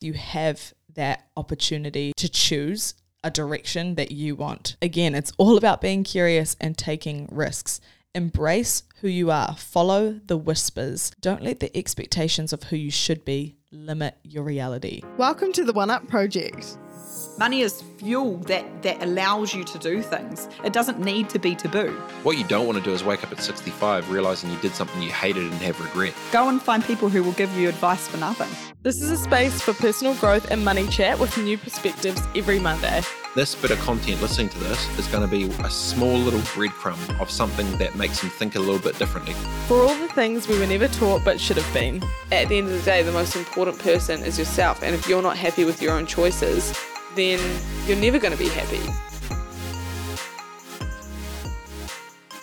you have that opportunity to choose a direction that you want. Again, it's all about being curious and taking risks. Embrace who you are, follow the whispers. Don't let the expectations of who you should be limit your reality. Welcome to the One Up Project. Money is fuel that, that allows you to do things. It doesn't need to be taboo. What you don't want to do is wake up at 65 realizing you did something you hated and have regret. Go and find people who will give you advice for nothing. This is a space for personal growth and money chat with new perspectives every Monday. This bit of content, listening to this, is going to be a small little breadcrumb of something that makes them think a little bit differently. For all the things we were never taught but should have been. At the end of the day, the most important person is yourself, and if you're not happy with your own choices, then you're never going to be happy.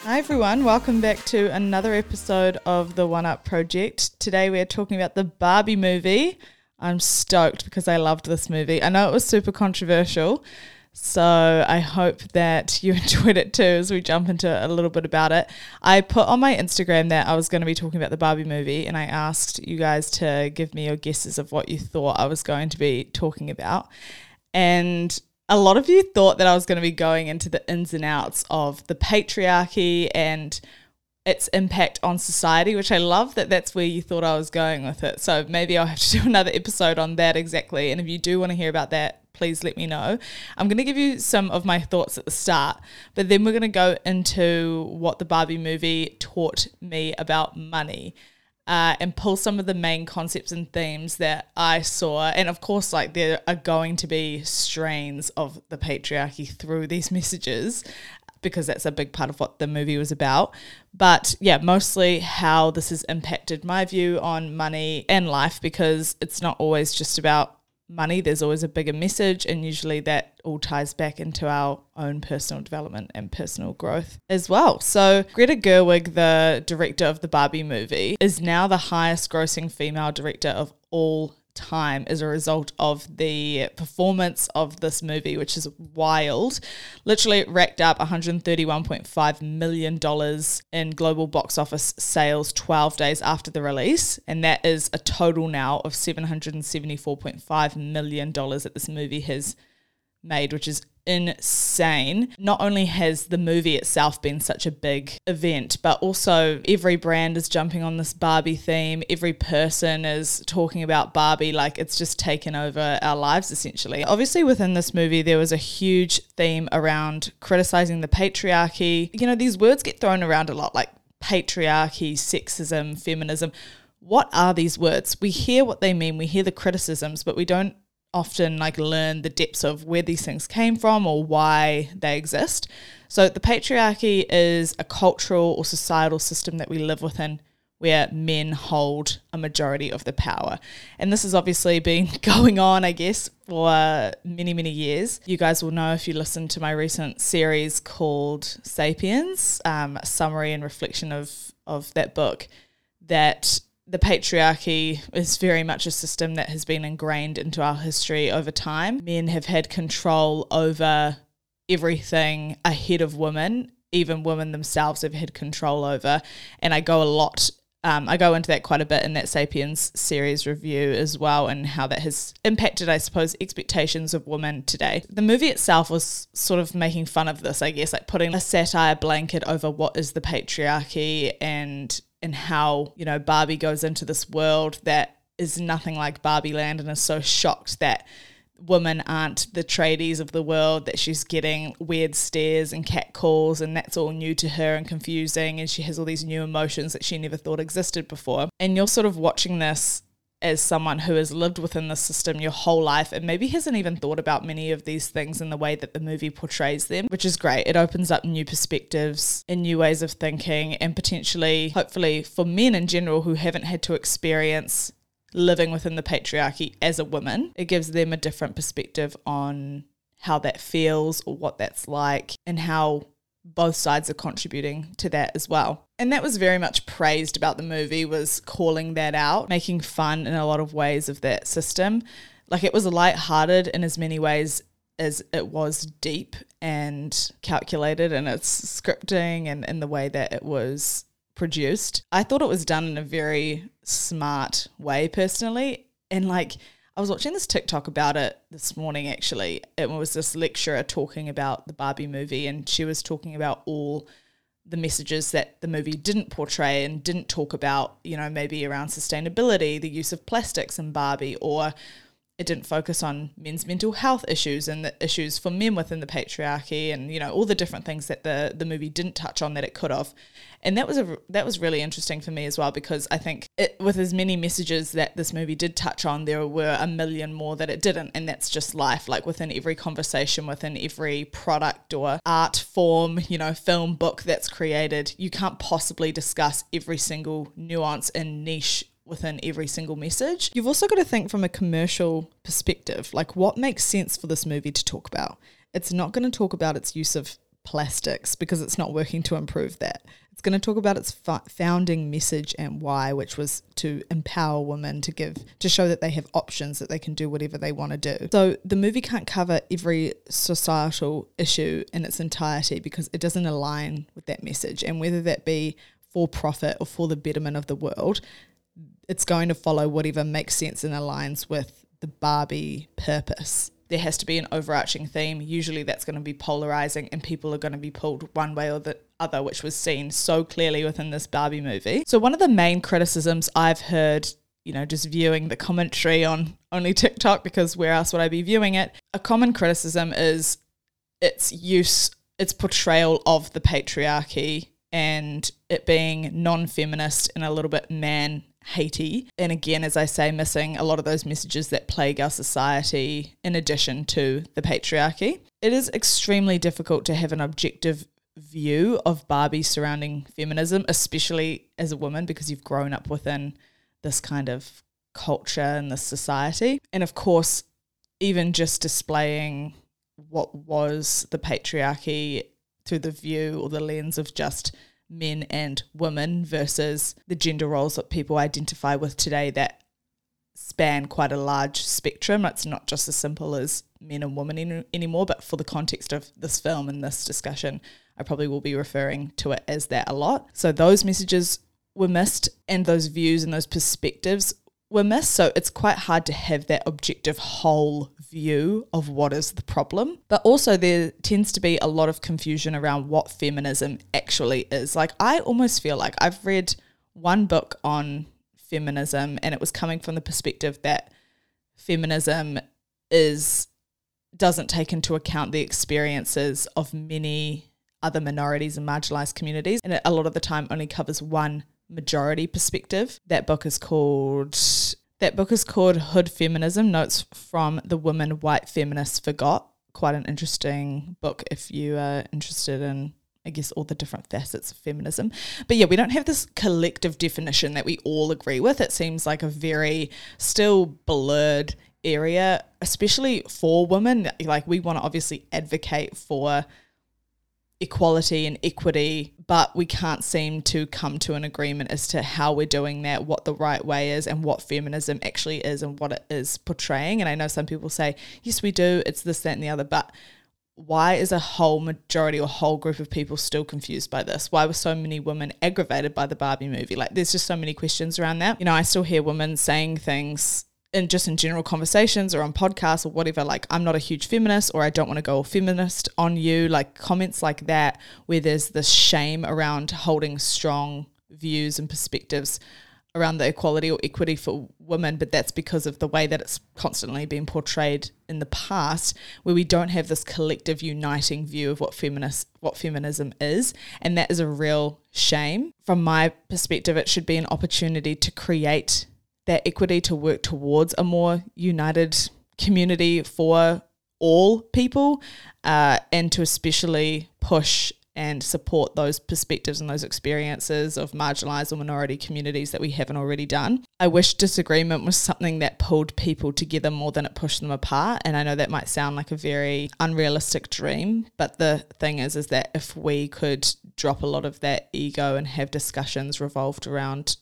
Hi everyone, welcome back to another episode of the One Up Project. Today we are talking about the Barbie movie. I'm stoked because I loved this movie. I know it was super controversial, so I hope that you enjoyed it too as we jump into a little bit about it. I put on my Instagram that I was going to be talking about the Barbie movie and I asked you guys to give me your guesses of what you thought I was going to be talking about. And a lot of you thought that I was going to be going into the ins and outs of the patriarchy and its impact on society, which I love that that's where you thought I was going with it. So maybe I'll have to do another episode on that exactly. And if you do want to hear about that, please let me know. I'm going to give you some of my thoughts at the start, but then we're going to go into what the Barbie movie taught me about money uh, and pull some of the main concepts and themes that I saw. And of course, like there are going to be strains of the patriarchy through these messages because that's a big part of what the movie was about. But yeah, mostly how this has impacted my view on money and life because it's not always just about money, there's always a bigger message, and usually that all ties back into our own personal development and personal growth as well. So, Greta Gerwig, the director of the Barbie movie, is now the highest grossing female director of all time as a result of the performance of this movie, which is wild. Literally, it racked up $131.5 million in global box office sales 12 days after the release. And that is a total now of $774.5 million that this movie has made, which is insane. Not only has the movie itself been such a big event, but also every brand is jumping on this Barbie theme. Every person is talking about Barbie like it's just taken over our lives essentially. Obviously, within this movie, there was a huge theme around criticizing the patriarchy. You know, these words get thrown around a lot like patriarchy, sexism, feminism. What are these words? We hear what they mean, we hear the criticisms, but we don't often like learn the depths of where these things came from or why they exist. So the patriarchy is a cultural or societal system that we live within where men hold a majority of the power. And this has obviously been going on, I guess, for many, many years. You guys will know if you listen to my recent series called Sapiens, um, summary and reflection of, of that book, that the patriarchy is very much a system that has been ingrained into our history over time. Men have had control over everything ahead of women. Even women themselves have had control over. And I go a lot, um, I go into that quite a bit in that Sapiens series review as well, and how that has impacted, I suppose, expectations of women today. The movie itself was sort of making fun of this, I guess, like putting a satire blanket over what is the patriarchy and and how, you know, Barbie goes into this world that is nothing like Barbie land and is so shocked that women aren't the tradies of the world, that she's getting weird stares and cat calls, and that's all new to her and confusing. And she has all these new emotions that she never thought existed before. And you're sort of watching this as someone who has lived within the system your whole life and maybe hasn't even thought about many of these things in the way that the movie portrays them, which is great. It opens up new perspectives and new ways of thinking, and potentially, hopefully, for men in general who haven't had to experience living within the patriarchy as a woman, it gives them a different perspective on how that feels or what that's like and how both sides are contributing to that as well. And that was very much praised about the movie was calling that out, making fun in a lot of ways of that system. Like it was light-hearted in as many ways as it was deep and calculated in its scripting and in the way that it was produced. I thought it was done in a very smart way personally and like I was watching this TikTok about it this morning actually. It was this lecturer talking about the Barbie movie and she was talking about all the messages that the movie didn't portray and didn't talk about, you know, maybe around sustainability, the use of plastics in Barbie or it didn't focus on men's mental health issues and the issues for men within the patriarchy and you know all the different things that the the movie didn't touch on that it could have. And that was a that was really interesting for me as well because I think it, with as many messages that this movie did touch on there were a million more that it didn't. And that's just life like within every conversation within every product or art form you know film book that's created you can't possibly discuss every single nuance and niche within every single message. You've also got to think from a commercial perspective, like what makes sense for this movie to talk about. It's not going to talk about its use of plastics because it's not working to improve that. It's going to talk about its founding message and why, which was to empower women to give, to show that they have options, that they can do whatever they want to do. So the movie can't cover every societal issue in its entirety because it doesn't align with that message. And whether that be for profit or for the betterment of the world, it's going to follow whatever makes sense and aligns with the Barbie purpose. There has to be an overarching theme. Usually that's going to be polarizing and people are going to be pulled one way or the other, which was seen so clearly within this Barbie movie. So, one of the main criticisms I've heard, you know, just viewing the commentary on only TikTok, because where else would I be viewing it? A common criticism is its use, its portrayal of the patriarchy and it being non feminist and a little bit man Haiti. And again, as I say, missing a lot of those messages that plague our society in addition to the patriarchy. It is extremely difficult to have an objective view of Barbie surrounding feminism, especially as a woman, because you've grown up within this kind of culture and this society. And of course, even just displaying what was the patriarchy through the view or the lens of just men and women versus the gender roles that people identify with today that span quite a large spectrum. It's not just as simple as men and women anymore, but for the context of this film and this discussion, I probably will be referring to it as that a lot. So those messages were missed, and those views and those perspectives were missed. So it's quite hard to have that objective whole view of what is the problem. But also, there tends to be a lot of confusion around what feminism actually is. Like, I almost feel like I've read one book on feminism, and it was coming from the perspective that feminism is doesn't take into account the experiences of many other minorities and marginalized communities and a lot of the time only covers one majority perspective. That book is called that book is called Hood Feminism: Notes from the Women White Feminists Forgot. Quite an interesting book if you are interested in I guess all the different facets of feminism. But yeah, we don't have this collective definition that we all agree with. It seems like a very still blurred area, especially for women. Like we want to obviously advocate for equality and equity, but we can't seem to come to an agreement as to how we're doing that, what the right way is, and what feminism actually is and what it is portraying. And I know some people say, yes, we do, it's this, that, and the other, but why is a whole majority or whole group of people still confused by this? Why were so many women aggravated by the Barbie movie? Like, there's just so many questions around that. You know, I still hear women saying things in just in general conversations or on podcasts or whatever, like I'm not a huge feminist or I don't want to go feminist on you, like comments like that, where there's this shame around holding strong views and perspectives around the equality or equity for women, but that's because of the way that it's constantly been portrayed in the past, where we don't have this collective uniting view of what feminist what feminism is, and that is a real shame. From my perspective, it should be an opportunity to create that equity to work towards a more united community for all people uh, and to especially push and support those perspectives and those experiences of marginalized or minority communities that we haven't already done. I wish disagreement was something that pulled people together more than it pushed them apart. And I know that might sound like a very unrealistic dream, but the thing is is that if we could drop a lot of that ego and have discussions revolved around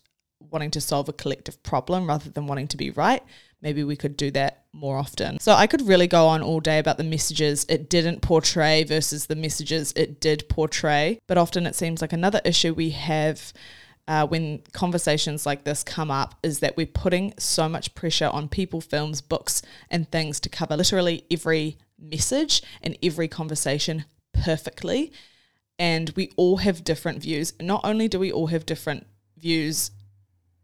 wanting to solve a collective problem rather than wanting to be right. Maybe we could do that more often. So I could really go on all day about the messages it didn't portray versus the messages it did portray. But often it seems like another issue we have uh, when conversations like this come up is that we're putting so much pressure on people, films, books, and things to cover literally every message and every conversation perfectly. And we all have different views. Not only do we all have different views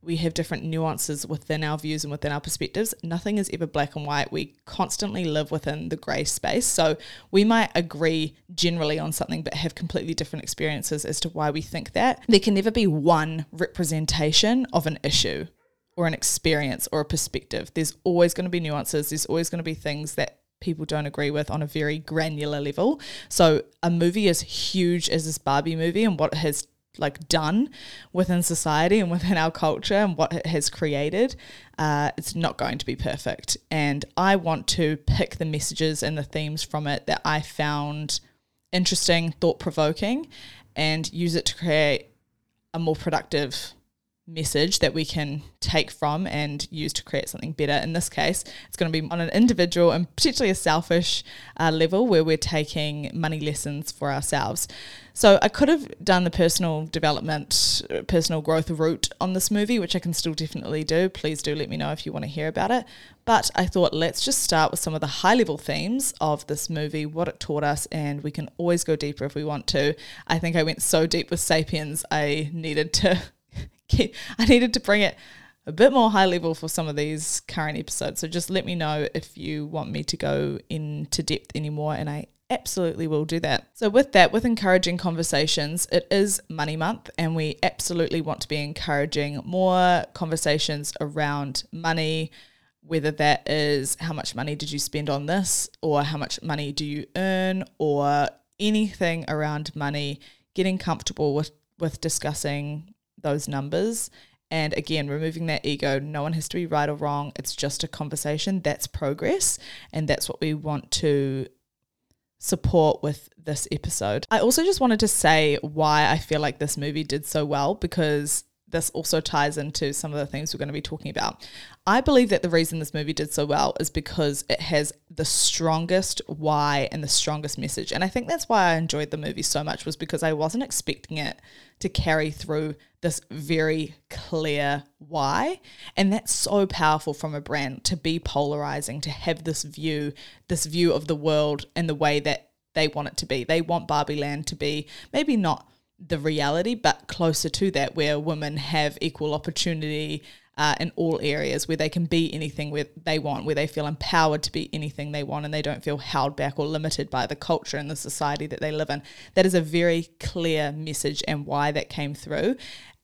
we have different nuances within our views and within our perspectives. Nothing is ever black and white. We constantly live within the grey space. So we might agree generally on something, but have completely different experiences as to why we think that. There can never be one representation of an issue or an experience or a perspective. There's always going to be nuances, there's always going to be things that people don't agree with on a very granular level. So a movie as huge as this Barbie movie and what has like done within society and within our culture and what it has created, uh, it's not going to be perfect. And I want to pick the messages and the themes from it that I found interesting, thought provoking, and use it to create a more productive message that we can take from and use to create something better. In this case, it's going to be on an individual and particularly a selfish uh, level where we're taking money lessons for ourselves. So I could have done the personal development, personal growth route on this movie, which I can still definitely do. Please do let me know if you want to hear about it. But I thought let's just start with some of the high level themes of this movie, what it taught us, and we can always go deeper if we want to. I think I went so deep with Sapiens, I needed to I needed to bring it a bit more high level for some of these current episodes. So just let me know if you want me to go into depth anymore, and I absolutely will do that. So, with that, with encouraging conversations, it is Money Month, and we absolutely want to be encouraging more conversations around money. Whether that is how much money did you spend on this, or how much money do you earn, or anything around money, getting comfortable with, with discussing those numbers. And again, removing that ego, no one has to be right or wrong. It's just a conversation. That's progress. And that's what we want to support with this episode. I also just wanted to say why I feel like this movie did so well because this also ties into some of the things we're going to be talking about. I believe that the reason this movie did so well is because it has the strongest why and the strongest message. And I think that's why I enjoyed the movie so much was because I wasn't expecting it to carry through this very clear why. And that's so powerful from a brand to be polarizing, to have this view, this view of the world and the way that they want it to be. They want Barbie Land to be maybe not the reality, but closer to that, where women have equal opportunity uh, in all areas, where they can be anything where they want, where they feel empowered to be anything they want, and they don't feel held back or limited by the culture and the society that they live in. That is a very clear message, and why that came through.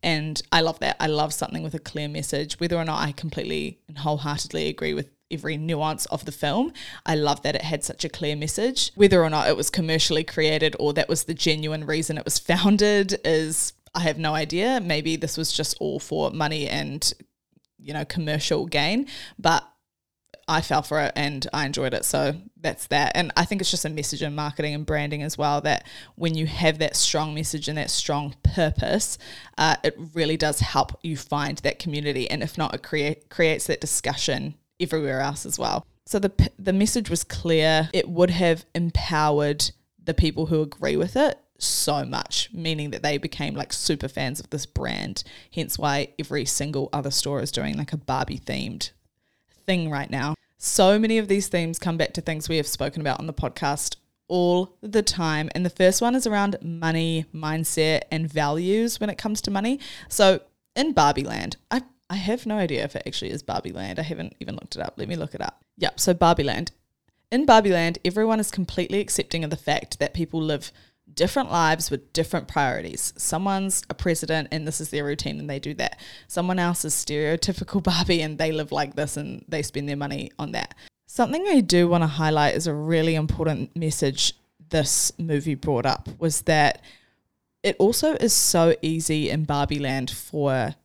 And I love that. I love something with a clear message, whether or not I completely and wholeheartedly agree with every nuance of the film. I love that it had such a clear message. Whether or not it was commercially created or that was the genuine reason it was founded is I have no idea. Maybe this was just all for money and you know commercial gain, but I fell for it and I enjoyed it. So that's that. And I think it's just a message in marketing and branding as well that when you have that strong message and that strong purpose, uh, it really does help you find that community. And if not, it create, creates that discussion everywhere else as well. So the the message was clear. It would have empowered the people who agree with it so much, meaning that they became like super fans of this brand. Hence why every single other store is doing like a Barbie themed thing right now. So many of these themes come back to things we have spoken about on the podcast all the time. And the first one is around money, mindset, and values when it comes to money. So in Barbie Land, I I have no idea if it actually is Barbie Land. I haven't even looked it up. Let me look it up. Yep, so Barbie Land. In Barbie Land, everyone is completely accepting of the fact that people live different lives with different priorities. Someone's a president and this is their routine and they do that. Someone else is stereotypical Barbie and they live like this and they spend their money on that. Something I do want to highlight is a really important message this movie brought up was that it also is so easy in Barbie Land for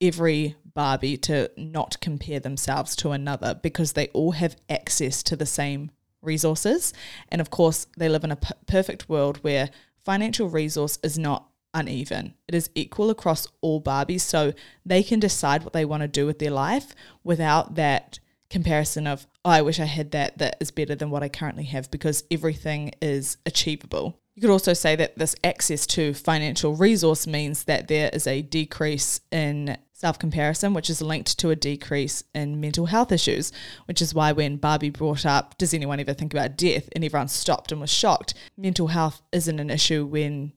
every Barbie to not compare themselves to another because they all have access to the same resources. And of course, they live in a p- perfect world where financial resource is not uneven. It is equal across all Barbies. So they can decide what they want to do with their life without that comparison of, oh, I wish I had that that is better than what I currently have because everything is achievable. You could also say that this access to financial resource means that there is a decrease in self comparison, which is linked to a decrease in mental health issues, which is why when Barbie brought up, Does anyone ever think about death? and everyone stopped and was shocked. Mental health isn't an issue when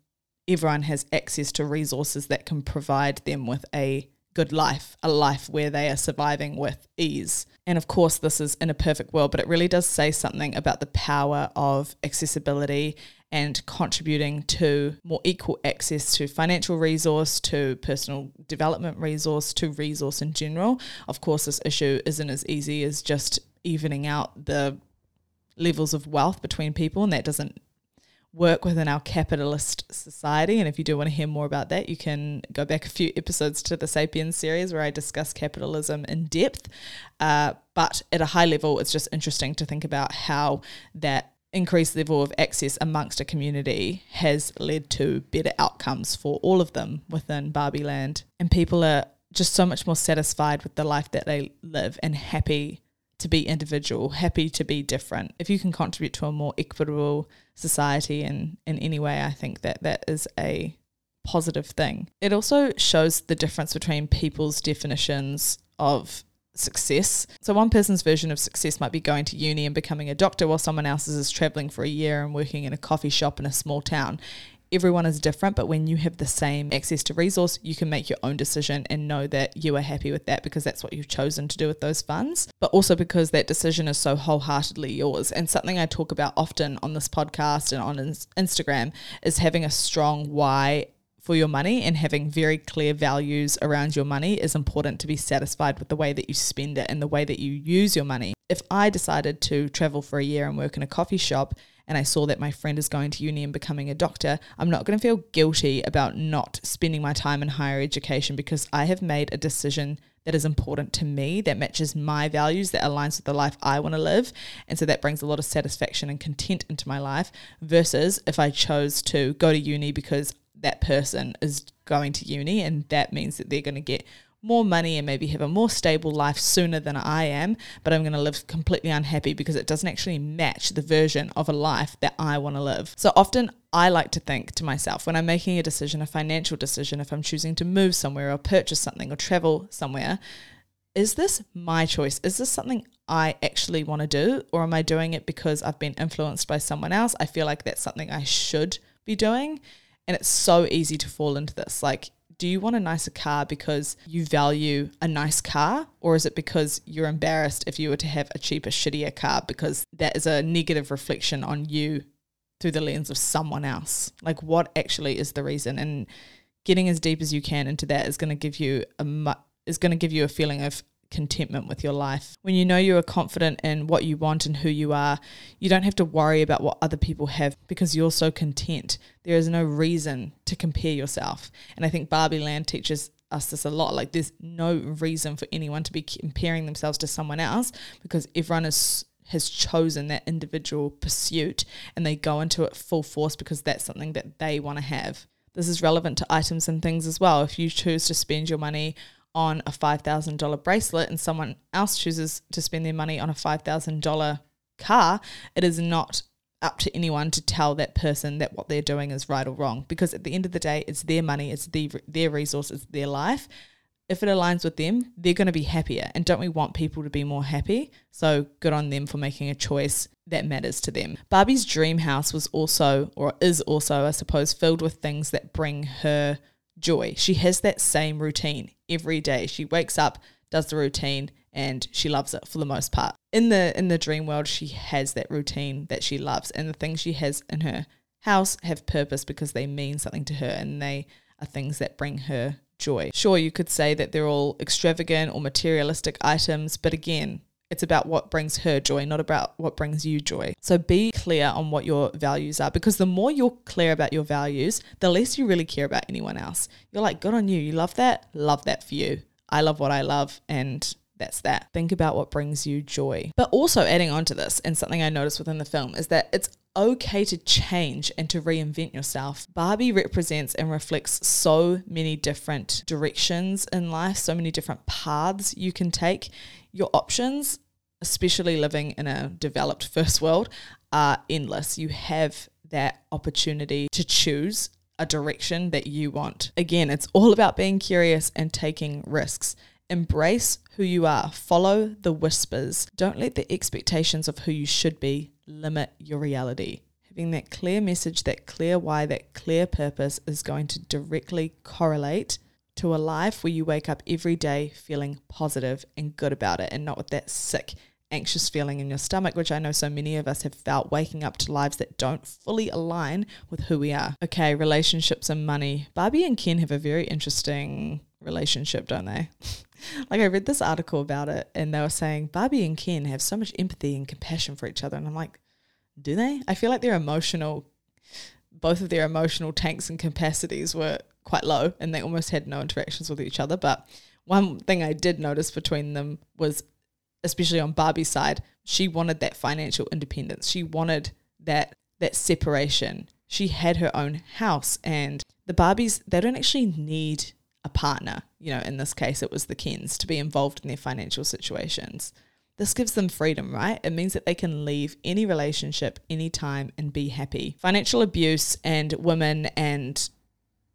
everyone has access to resources that can provide them with a good life, a life where they are surviving with ease. And of course, this is in a perfect world, but it really does say something about the power of accessibility and contributing to more equal access to financial resource, to personal development resource, to resource in general. Of course, this issue isn't as easy as just evening out the levels of wealth between people, and that doesn't work within our capitalist society. And if you do want to hear more about that, you can go back a few episodes to the Sapiens series where I discuss capitalism in depth. Uh, but at a high level, it's just interesting to think about how that increased level of access amongst a community has led to better outcomes for all of them within Barbie Land. And people are just so much more satisfied with the life that they live and happy to be individual, happy to be different. If you can contribute to a more equitable society in, in any way, I think that that is a positive thing. It also shows the difference between people's definitions of success. So, one person's version of success might be going to uni and becoming a doctor, while someone else's is traveling for a year and working in a coffee shop in a small town everyone is different, but when you have the same access to resource, you can make your own decision and know that you are happy with that because that's what you've chosen to do with those funds, but also because that decision is so wholeheartedly yours. And something I talk about often on this podcast and on Instagram is having a strong why for your money and having very clear values around your money is important to be satisfied with the way that you spend it and the way that you use your money. If I decided to travel for a year and work in a coffee shop and I saw that my friend is going to uni and becoming a doctor, I'm not going to feel guilty about not spending my time in higher education because I have made a decision that is important to me, that matches my values, that aligns with the life I want to live. And so that brings a lot of satisfaction and content into my life versus if I chose to go to uni because that person is going to uni and that means that they're going to get more money and maybe have a more stable life sooner than I am, but I'm going to live completely unhappy because it doesn't actually match the version of a life that I want to live. So often I like to think to myself when I'm making a decision, a financial decision, if I'm choosing to move somewhere or purchase something or travel somewhere, is this my choice? Is this something I actually want to do? Or am I doing it because I've been influenced by someone else? I feel like that's something I should be doing. And it's so easy to fall into this. Like, do you want a nicer car because you value a nice car? Or is it because you're embarrassed if you were to have a cheaper, shittier car because that is a negative reflection on you through the lens of someone else? Like, what actually is the reason? And getting as deep as you can into that is going to give you a mu- is going to give you a feeling of contentment with your life. When you know you are confident in what you want and who you are, you don't have to worry about what other people have because you're so content. There is no reason to compare yourself. And I think Barbie Land teaches us this a lot. Like there's no reason for anyone to be comparing themselves to someone else because everyone is has chosen that individual pursuit and they go into it full force because that's something that they want to have. This is relevant to items and things as well. If you choose to spend your money on a $5,000 bracelet and someone else chooses to spend their money on a $5,000 car, it is not up to anyone to tell that person that what they're doing is right or wrong because at the end of the day it's their money it's the, their resource it's their life. If it aligns with them they're going to be happier and don't we want people to be more happy? So good on them for making a choice that matters to them. Barbie's dream house was also or is also i suppose filled with things that bring her joy. She has that same routine every day. She wakes up, does the routine, and she loves it for the most part. In the in the dream world, she has that routine that she loves, and the things she has in her house have purpose because they mean something to her and they are things that bring her joy. Sure, you could say that they're all extravagant or materialistic items, but again, it's about what brings her joy, not about what brings you joy. So be clear on what your values are because the more you're clear about your values, the less you really care about anyone else. You're like, good on you. You love that? Love that for you. I love what I love. And that's that. Think about what brings you joy. But also adding on to this, and something I noticed within the film is that it's okay to change and to reinvent yourself. Barbie represents and reflects so many different directions in life, so many different paths you can take. Your options especially living in a developed first world, are endless. You have that opportunity to choose a direction that you want. Again, it's all about being curious and taking risks. Embrace who you are, follow the whispers. Don't let the expectations of who you should be limit your reality. Having that clear message, that clear why, that clear purpose is going to directly correlate to a life where you wake up every day feeling positive and good about it and not with that sick, anxious feeling in your stomach, which I know so many of us have felt waking up to lives that don't fully align with who we are. Okay, relationships and money. Barbie and Ken have a very interesting relationship, don't they? like I read this article about it and they were saying Barbie and Ken have so much empathy and compassion for each other and I'm like, do they? I feel like their emotional both of their emotional tanks and capacities were quite low and they almost had no interactions with each other. But one thing I did notice between them was, especially on Barbie's side, she wanted that financial independence. She wanted that that separation. She had her own house, and the Barbies they don't actually need a partner. You know, in this case, it was the Kens to be involved in their financial situations. This gives them freedom, right? It means that they can leave any relationship anytime and be happy. Financial abuse and women and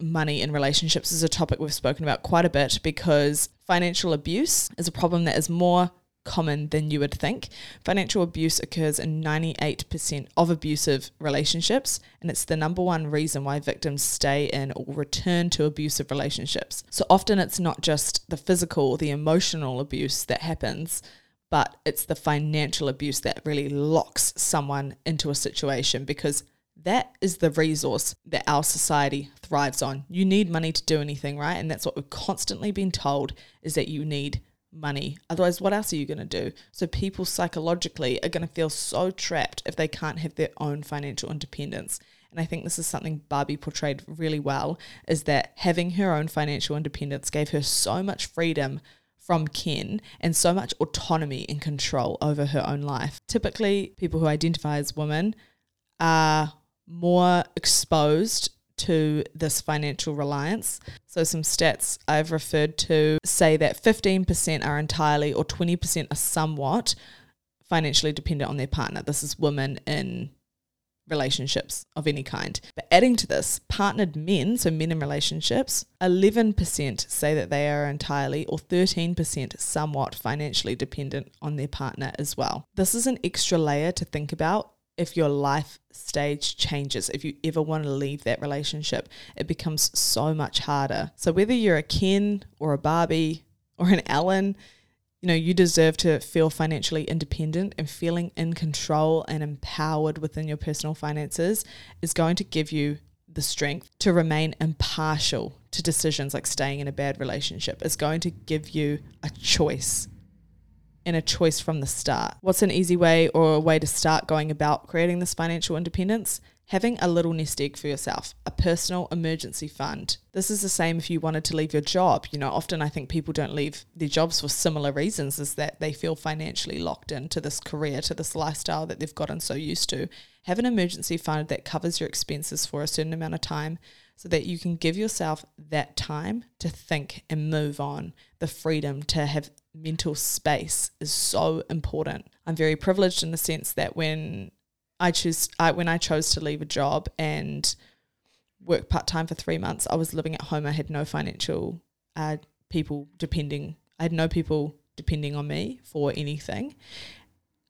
money in relationships is a topic we've spoken about quite a bit because financial abuse is a problem that is more common than you would think. Financial abuse occurs in 98% of abusive relationships, and it's the number one reason why victims stay in or return to abusive relationships. So often it's not just the physical the emotional abuse that happens, but it's the financial abuse that really locks someone into a situation because that is the resource that our society thrives on. You need money to do anything, right? And that's what we've constantly been told is that you need money. Otherwise, what else are you going to do? So people psychologically are going to feel so trapped if they can't have their own financial independence. And I think this is something Barbie portrayed really well is that having her own financial independence gave her so much freedom from Ken and so much autonomy and control over her own life. Typically, people who identify as women are more exposed to this financial reliance. So, some stats I've referred to say that 15% are entirely or 20% are somewhat financially dependent on their partner. This is women in relationships of any kind. But adding to this, partnered men, so men in relationships, 11% say that they are entirely or 13% somewhat financially dependent on their partner as well. This is an extra layer to think about if your life stage changes, if you ever want to leave that relationship, it becomes so much harder. So, whether you're a Ken or a Barbie or an Allan, you know, you deserve to feel financially independent and feeling in control and empowered within your personal finances is going to give you the strength to remain impartial to decisions like staying in a bad relationship. It's going to give you a choice and a choice from the start. What's an easy way or a way to start going about creating this financial independence? Having a little nest egg for yourself, a personal emergency fund. This is the same if you wanted to leave your job. You know, often I think people don't leave their jobs for similar reasons, is that they feel financially locked into this career, to this lifestyle that they've gotten so used to. Have an emergency fund that covers your expenses for a certain amount of time so that you can give yourself that time to think and move on, the freedom to have mental space is so important. I'm very privileged in the sense that when I choose I, when I chose to leave a job and work part time for three months, I was living at home. I had no financial uh, people depending. I had no people depending on me for anything.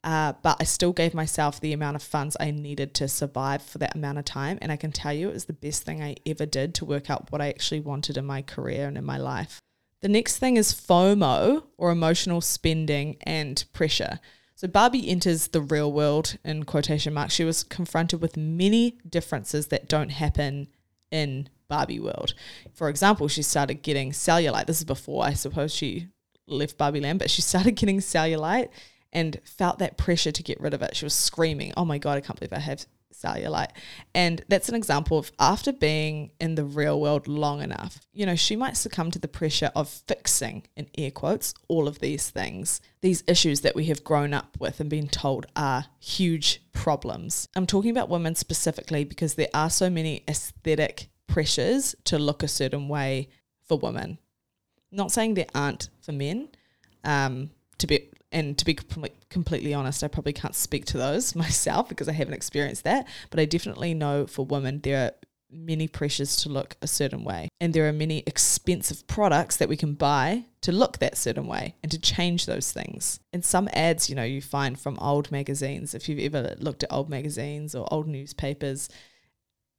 Uh, but I still gave myself the amount of funds I needed to survive for that amount of time. And I can tell you it was the best thing I ever did to work out what I actually wanted in my career and in my life. The next thing is FOMO or emotional spending and pressure. So Barbie enters the real world in quotation marks. She was confronted with many differences that don't happen in Barbie world. For example, she started getting cellulite. This is before I suppose she left Barbie land, but she started getting cellulite and felt that pressure to get rid of it. She was screaming, "Oh my god, I can't believe I have cellulite. And that's an example of after being in the real world long enough, you know, she might succumb to the pressure of fixing, in air quotes, all of these things, these issues that we have grown up with and been told are huge problems. I'm talking about women specifically because there are so many aesthetic pressures to look a certain way for women. Not saying there aren't for men. Um, to be and to be com- completely honest, I probably can't speak to those myself because I haven't experienced that. But I definitely know for women, there are many pressures to look a certain way. And there are many expensive products that we can buy to look that certain way and to change those things. And some ads, you know, you find from old magazines, if you've ever looked at old magazines or old newspapers,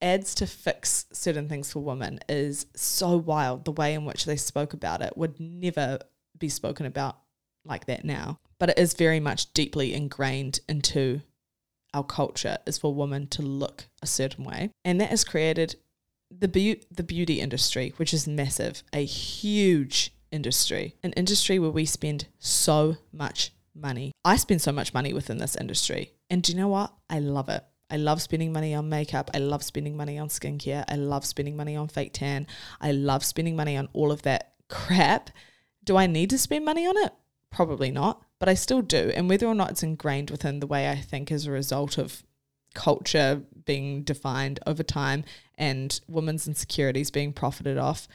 ads to fix certain things for women is so wild. The way in which they spoke about it would never be spoken about like that now. But it is very much deeply ingrained into our culture is for women to look a certain way. And that has created the be- the beauty industry, which is massive, a huge industry, an industry where we spend so much money. I spend so much money within this industry. And do you know what? I love it. I love spending money on makeup. I love spending money on skincare. I love spending money on fake tan. I love spending money on all of that crap. Do I need to spend money on it? Probably not, but I still do. And whether or not it's ingrained within the way I think as a result of culture being defined over time and women's insecurities being profited off,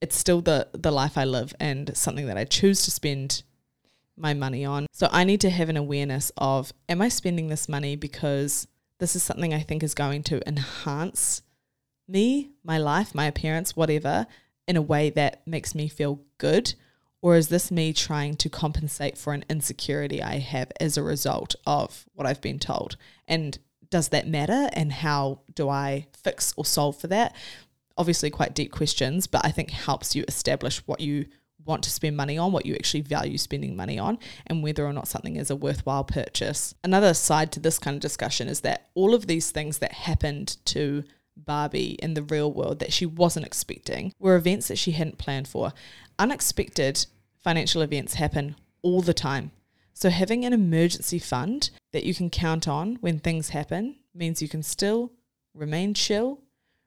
it's still the the life I live and something that I choose to spend my money on. So I need to have an awareness of am I spending this money because this is something I think is going to enhance me, my life, my appearance, whatever, in a way that makes me feel good or is this me trying to compensate for an insecurity I have as a result of what I've been told? And does that matter? And how do I fix or solve for that? Obviously, quite deep questions, but I think helps you establish what you want to spend money on, what you actually value spending money on, and whether or not something is a worthwhile purchase. Another side to this kind of discussion is that all of these things that happened to Barbie in the real world that she wasn't expecting were events that she hadn't planned for. Unexpected financial events happen all the time. So, having an emergency fund that you can count on when things happen means you can still remain chill,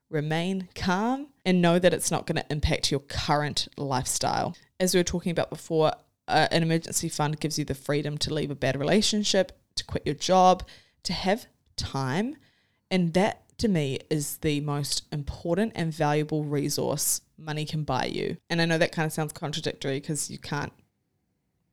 remain calm, and know that it's not going to impact your current lifestyle. As we were talking about before, uh, an emergency fund gives you the freedom to leave a bad relationship, to quit your job, to have time. And that to me is the most important and valuable resource money can buy you. And I know that kind of sounds contradictory because you can't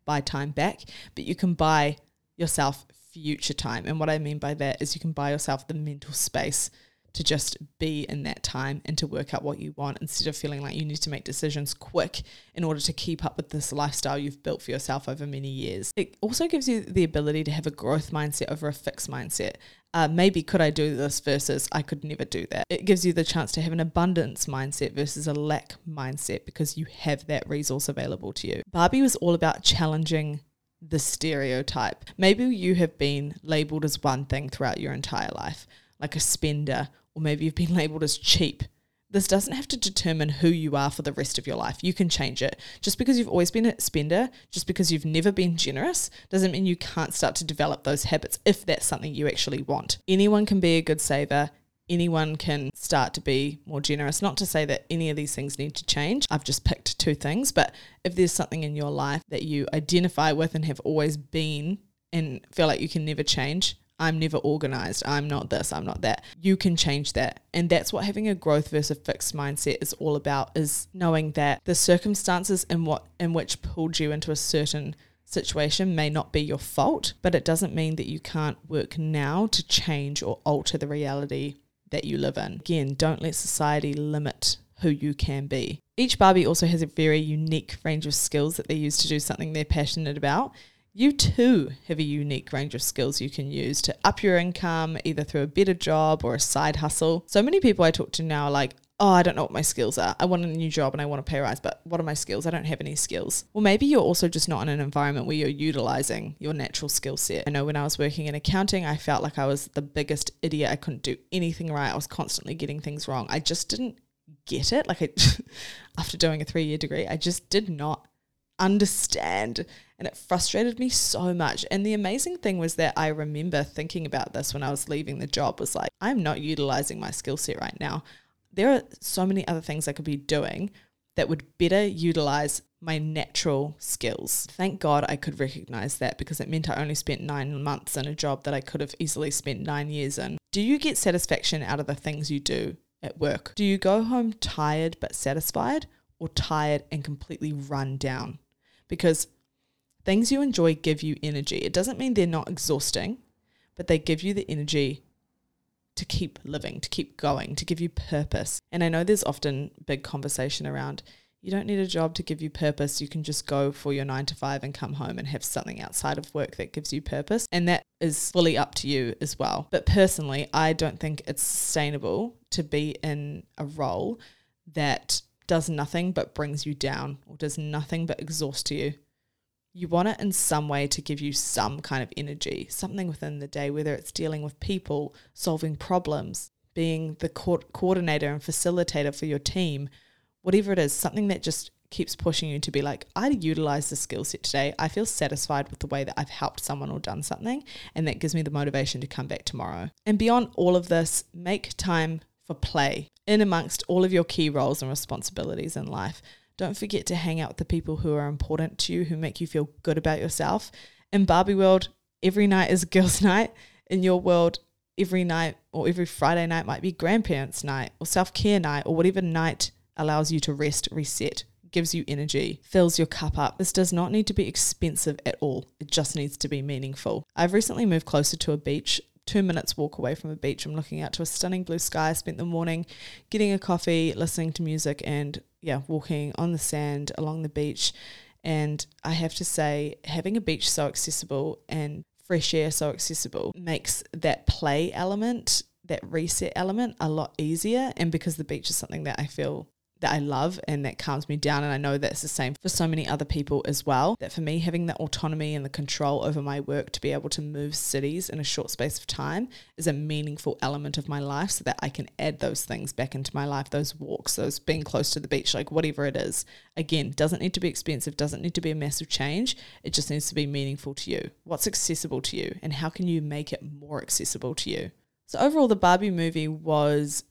buy time back, but you can buy yourself future time. And what I mean by that is you can buy yourself the mental space to just be in that time and to work out what you want instead of feeling like you need to make decisions quick in order to keep up with this lifestyle you've built for yourself over many years. It also gives you the ability to have a growth mindset over a fixed mindset. Uh, maybe could I do this versus I could never do that. It gives you the chance to have an abundance mindset versus a lack mindset because you have that resource available to you. Barbie was all about challenging the stereotype. Maybe you have been labeled as one thing throughout your entire life, like a spender or maybe you've been labeled as cheap. This doesn't have to determine who you are for the rest of your life. You can change it. Just because you've always been a spender, just because you've never been generous, doesn't mean you can't start to develop those habits if that's something you actually want. Anyone can be a good saver. Anyone can start to be more generous. Not to say that any of these things need to change. I've just picked two things, but if there's something in your life that you identify with and have always been and feel like you can never change, I'm never organized. I'm not this, I'm not that. You can change that. And that's what having a growth versus fixed mindset is all about is knowing that the circumstances in what in which pulled you into a certain situation may not be your fault, but it doesn't mean that you can't work now to change or alter the reality that you live in. Again, don't let society limit who you can be. Each Barbie also has a very unique range of skills that they use to do something they're passionate about you too have a unique range of skills you can use to up your income, either through a better job or a side hustle. So many people I talk to now are like, oh, I don't know what my skills are. I want a new job and I want a pay rise, but what are my skills? I don't have any skills. Well, maybe you're also just not in an environment where you're utilizing your natural skill set. I know when I was working in accounting, I felt like I was the biggest idiot. I couldn't do anything right. I was constantly getting things wrong. I just didn't get it. Like, I, after doing a three year degree, I just did not understand and it frustrated me so much. And the amazing thing was that I remember thinking about this when I was leaving the job was like, I'm not utilizing my skill set right now. There are so many other things I could be doing that would better utilize my natural skills. Thank God I could recognize that because it meant I only spent nine months in a job that I could have easily spent nine years in. Do you get satisfaction out of the things you do at work? Do you go home tired but satisfied or tired and completely run down? Because Things you enjoy give you energy. It doesn't mean they're not exhausting, but they give you the energy to keep living, to keep going, to give you purpose. And I know there's often big conversation around you don't need a job to give you purpose. You can just go for your nine to five and come home and have something outside of work that gives you purpose. And that is fully up to you as well. But personally, I don't think it's sustainable to be in a role that does nothing but brings you down or does nothing but exhaust you. You want it in some way to give you some kind of energy, something within the day, whether it's dealing with people, solving problems, being the co- coordinator and facilitator for your team, whatever it is, something that just keeps pushing you to be like, I utilize the skill set today. I feel satisfied with the way that I've helped someone or done something. And that gives me the motivation to come back tomorrow. And beyond all of this, make time for play in amongst all of your key roles and responsibilities in life. Don't forget to hang out with the people who are important to you, who make you feel good about yourself. In Barbie world, every night is girls' night. In your world, every night or every Friday night might be grandparents' night or self care night or whatever night allows you to rest, reset, gives you energy, fills your cup up. This does not need to be expensive at all. It just needs to be meaningful. I've recently moved closer to a beach two minutes walk away from a beach. I'm looking out to a stunning blue sky. I spent the morning getting a coffee, listening to music, and yeah, walking on the sand along the beach. And I have to say, having a beach so accessible and fresh air so accessible makes that play element, that reset element, a lot easier. And because the beach is something that I feel that I love and that calms me down. And I know that's the same for so many other people as well. That for me, having the autonomy and the control over my work to be able to move cities in a short space of time is a meaningful element of my life so that I can add those things back into my life, those walks, those being close to the beach, like whatever it is. Again, doesn't need to be expensive, doesn't need to be a massive change. It just needs to be meaningful to you. What's accessible to you and how can you make it more accessible to you? So overall, the Barbie movie was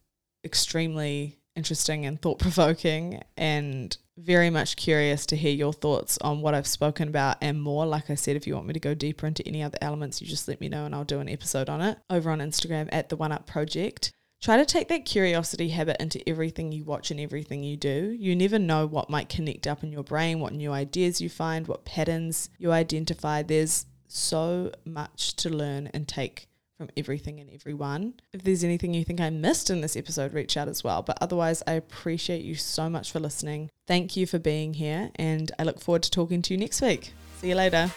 extremely interesting and thought provoking and very much curious to hear your thoughts on what I've spoken about and more. Like I said, if you want me to go deeper into any other elements, you just let me know and I'll do an episode on it over on Instagram at the One Up Project. Try to take that curiosity habit into everything you watch and everything you do. You never know what might connect up in your brain, what new ideas you find, what patterns you identify. There's so much to learn and take from everything and everyone. If there's anything you think I missed in this episode, reach out as well. But otherwise, I appreciate you so much for listening. Thank you for being here, and I look forward to talking to you next week. See you later.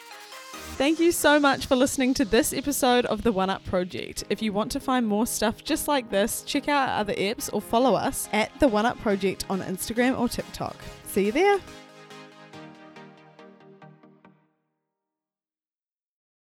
Thank you so much for listening to this episode of the One Up Project. If you want to find more stuff just like this, check out our other apps or follow us at the One Up Project on Instagram or TikTok. See you there.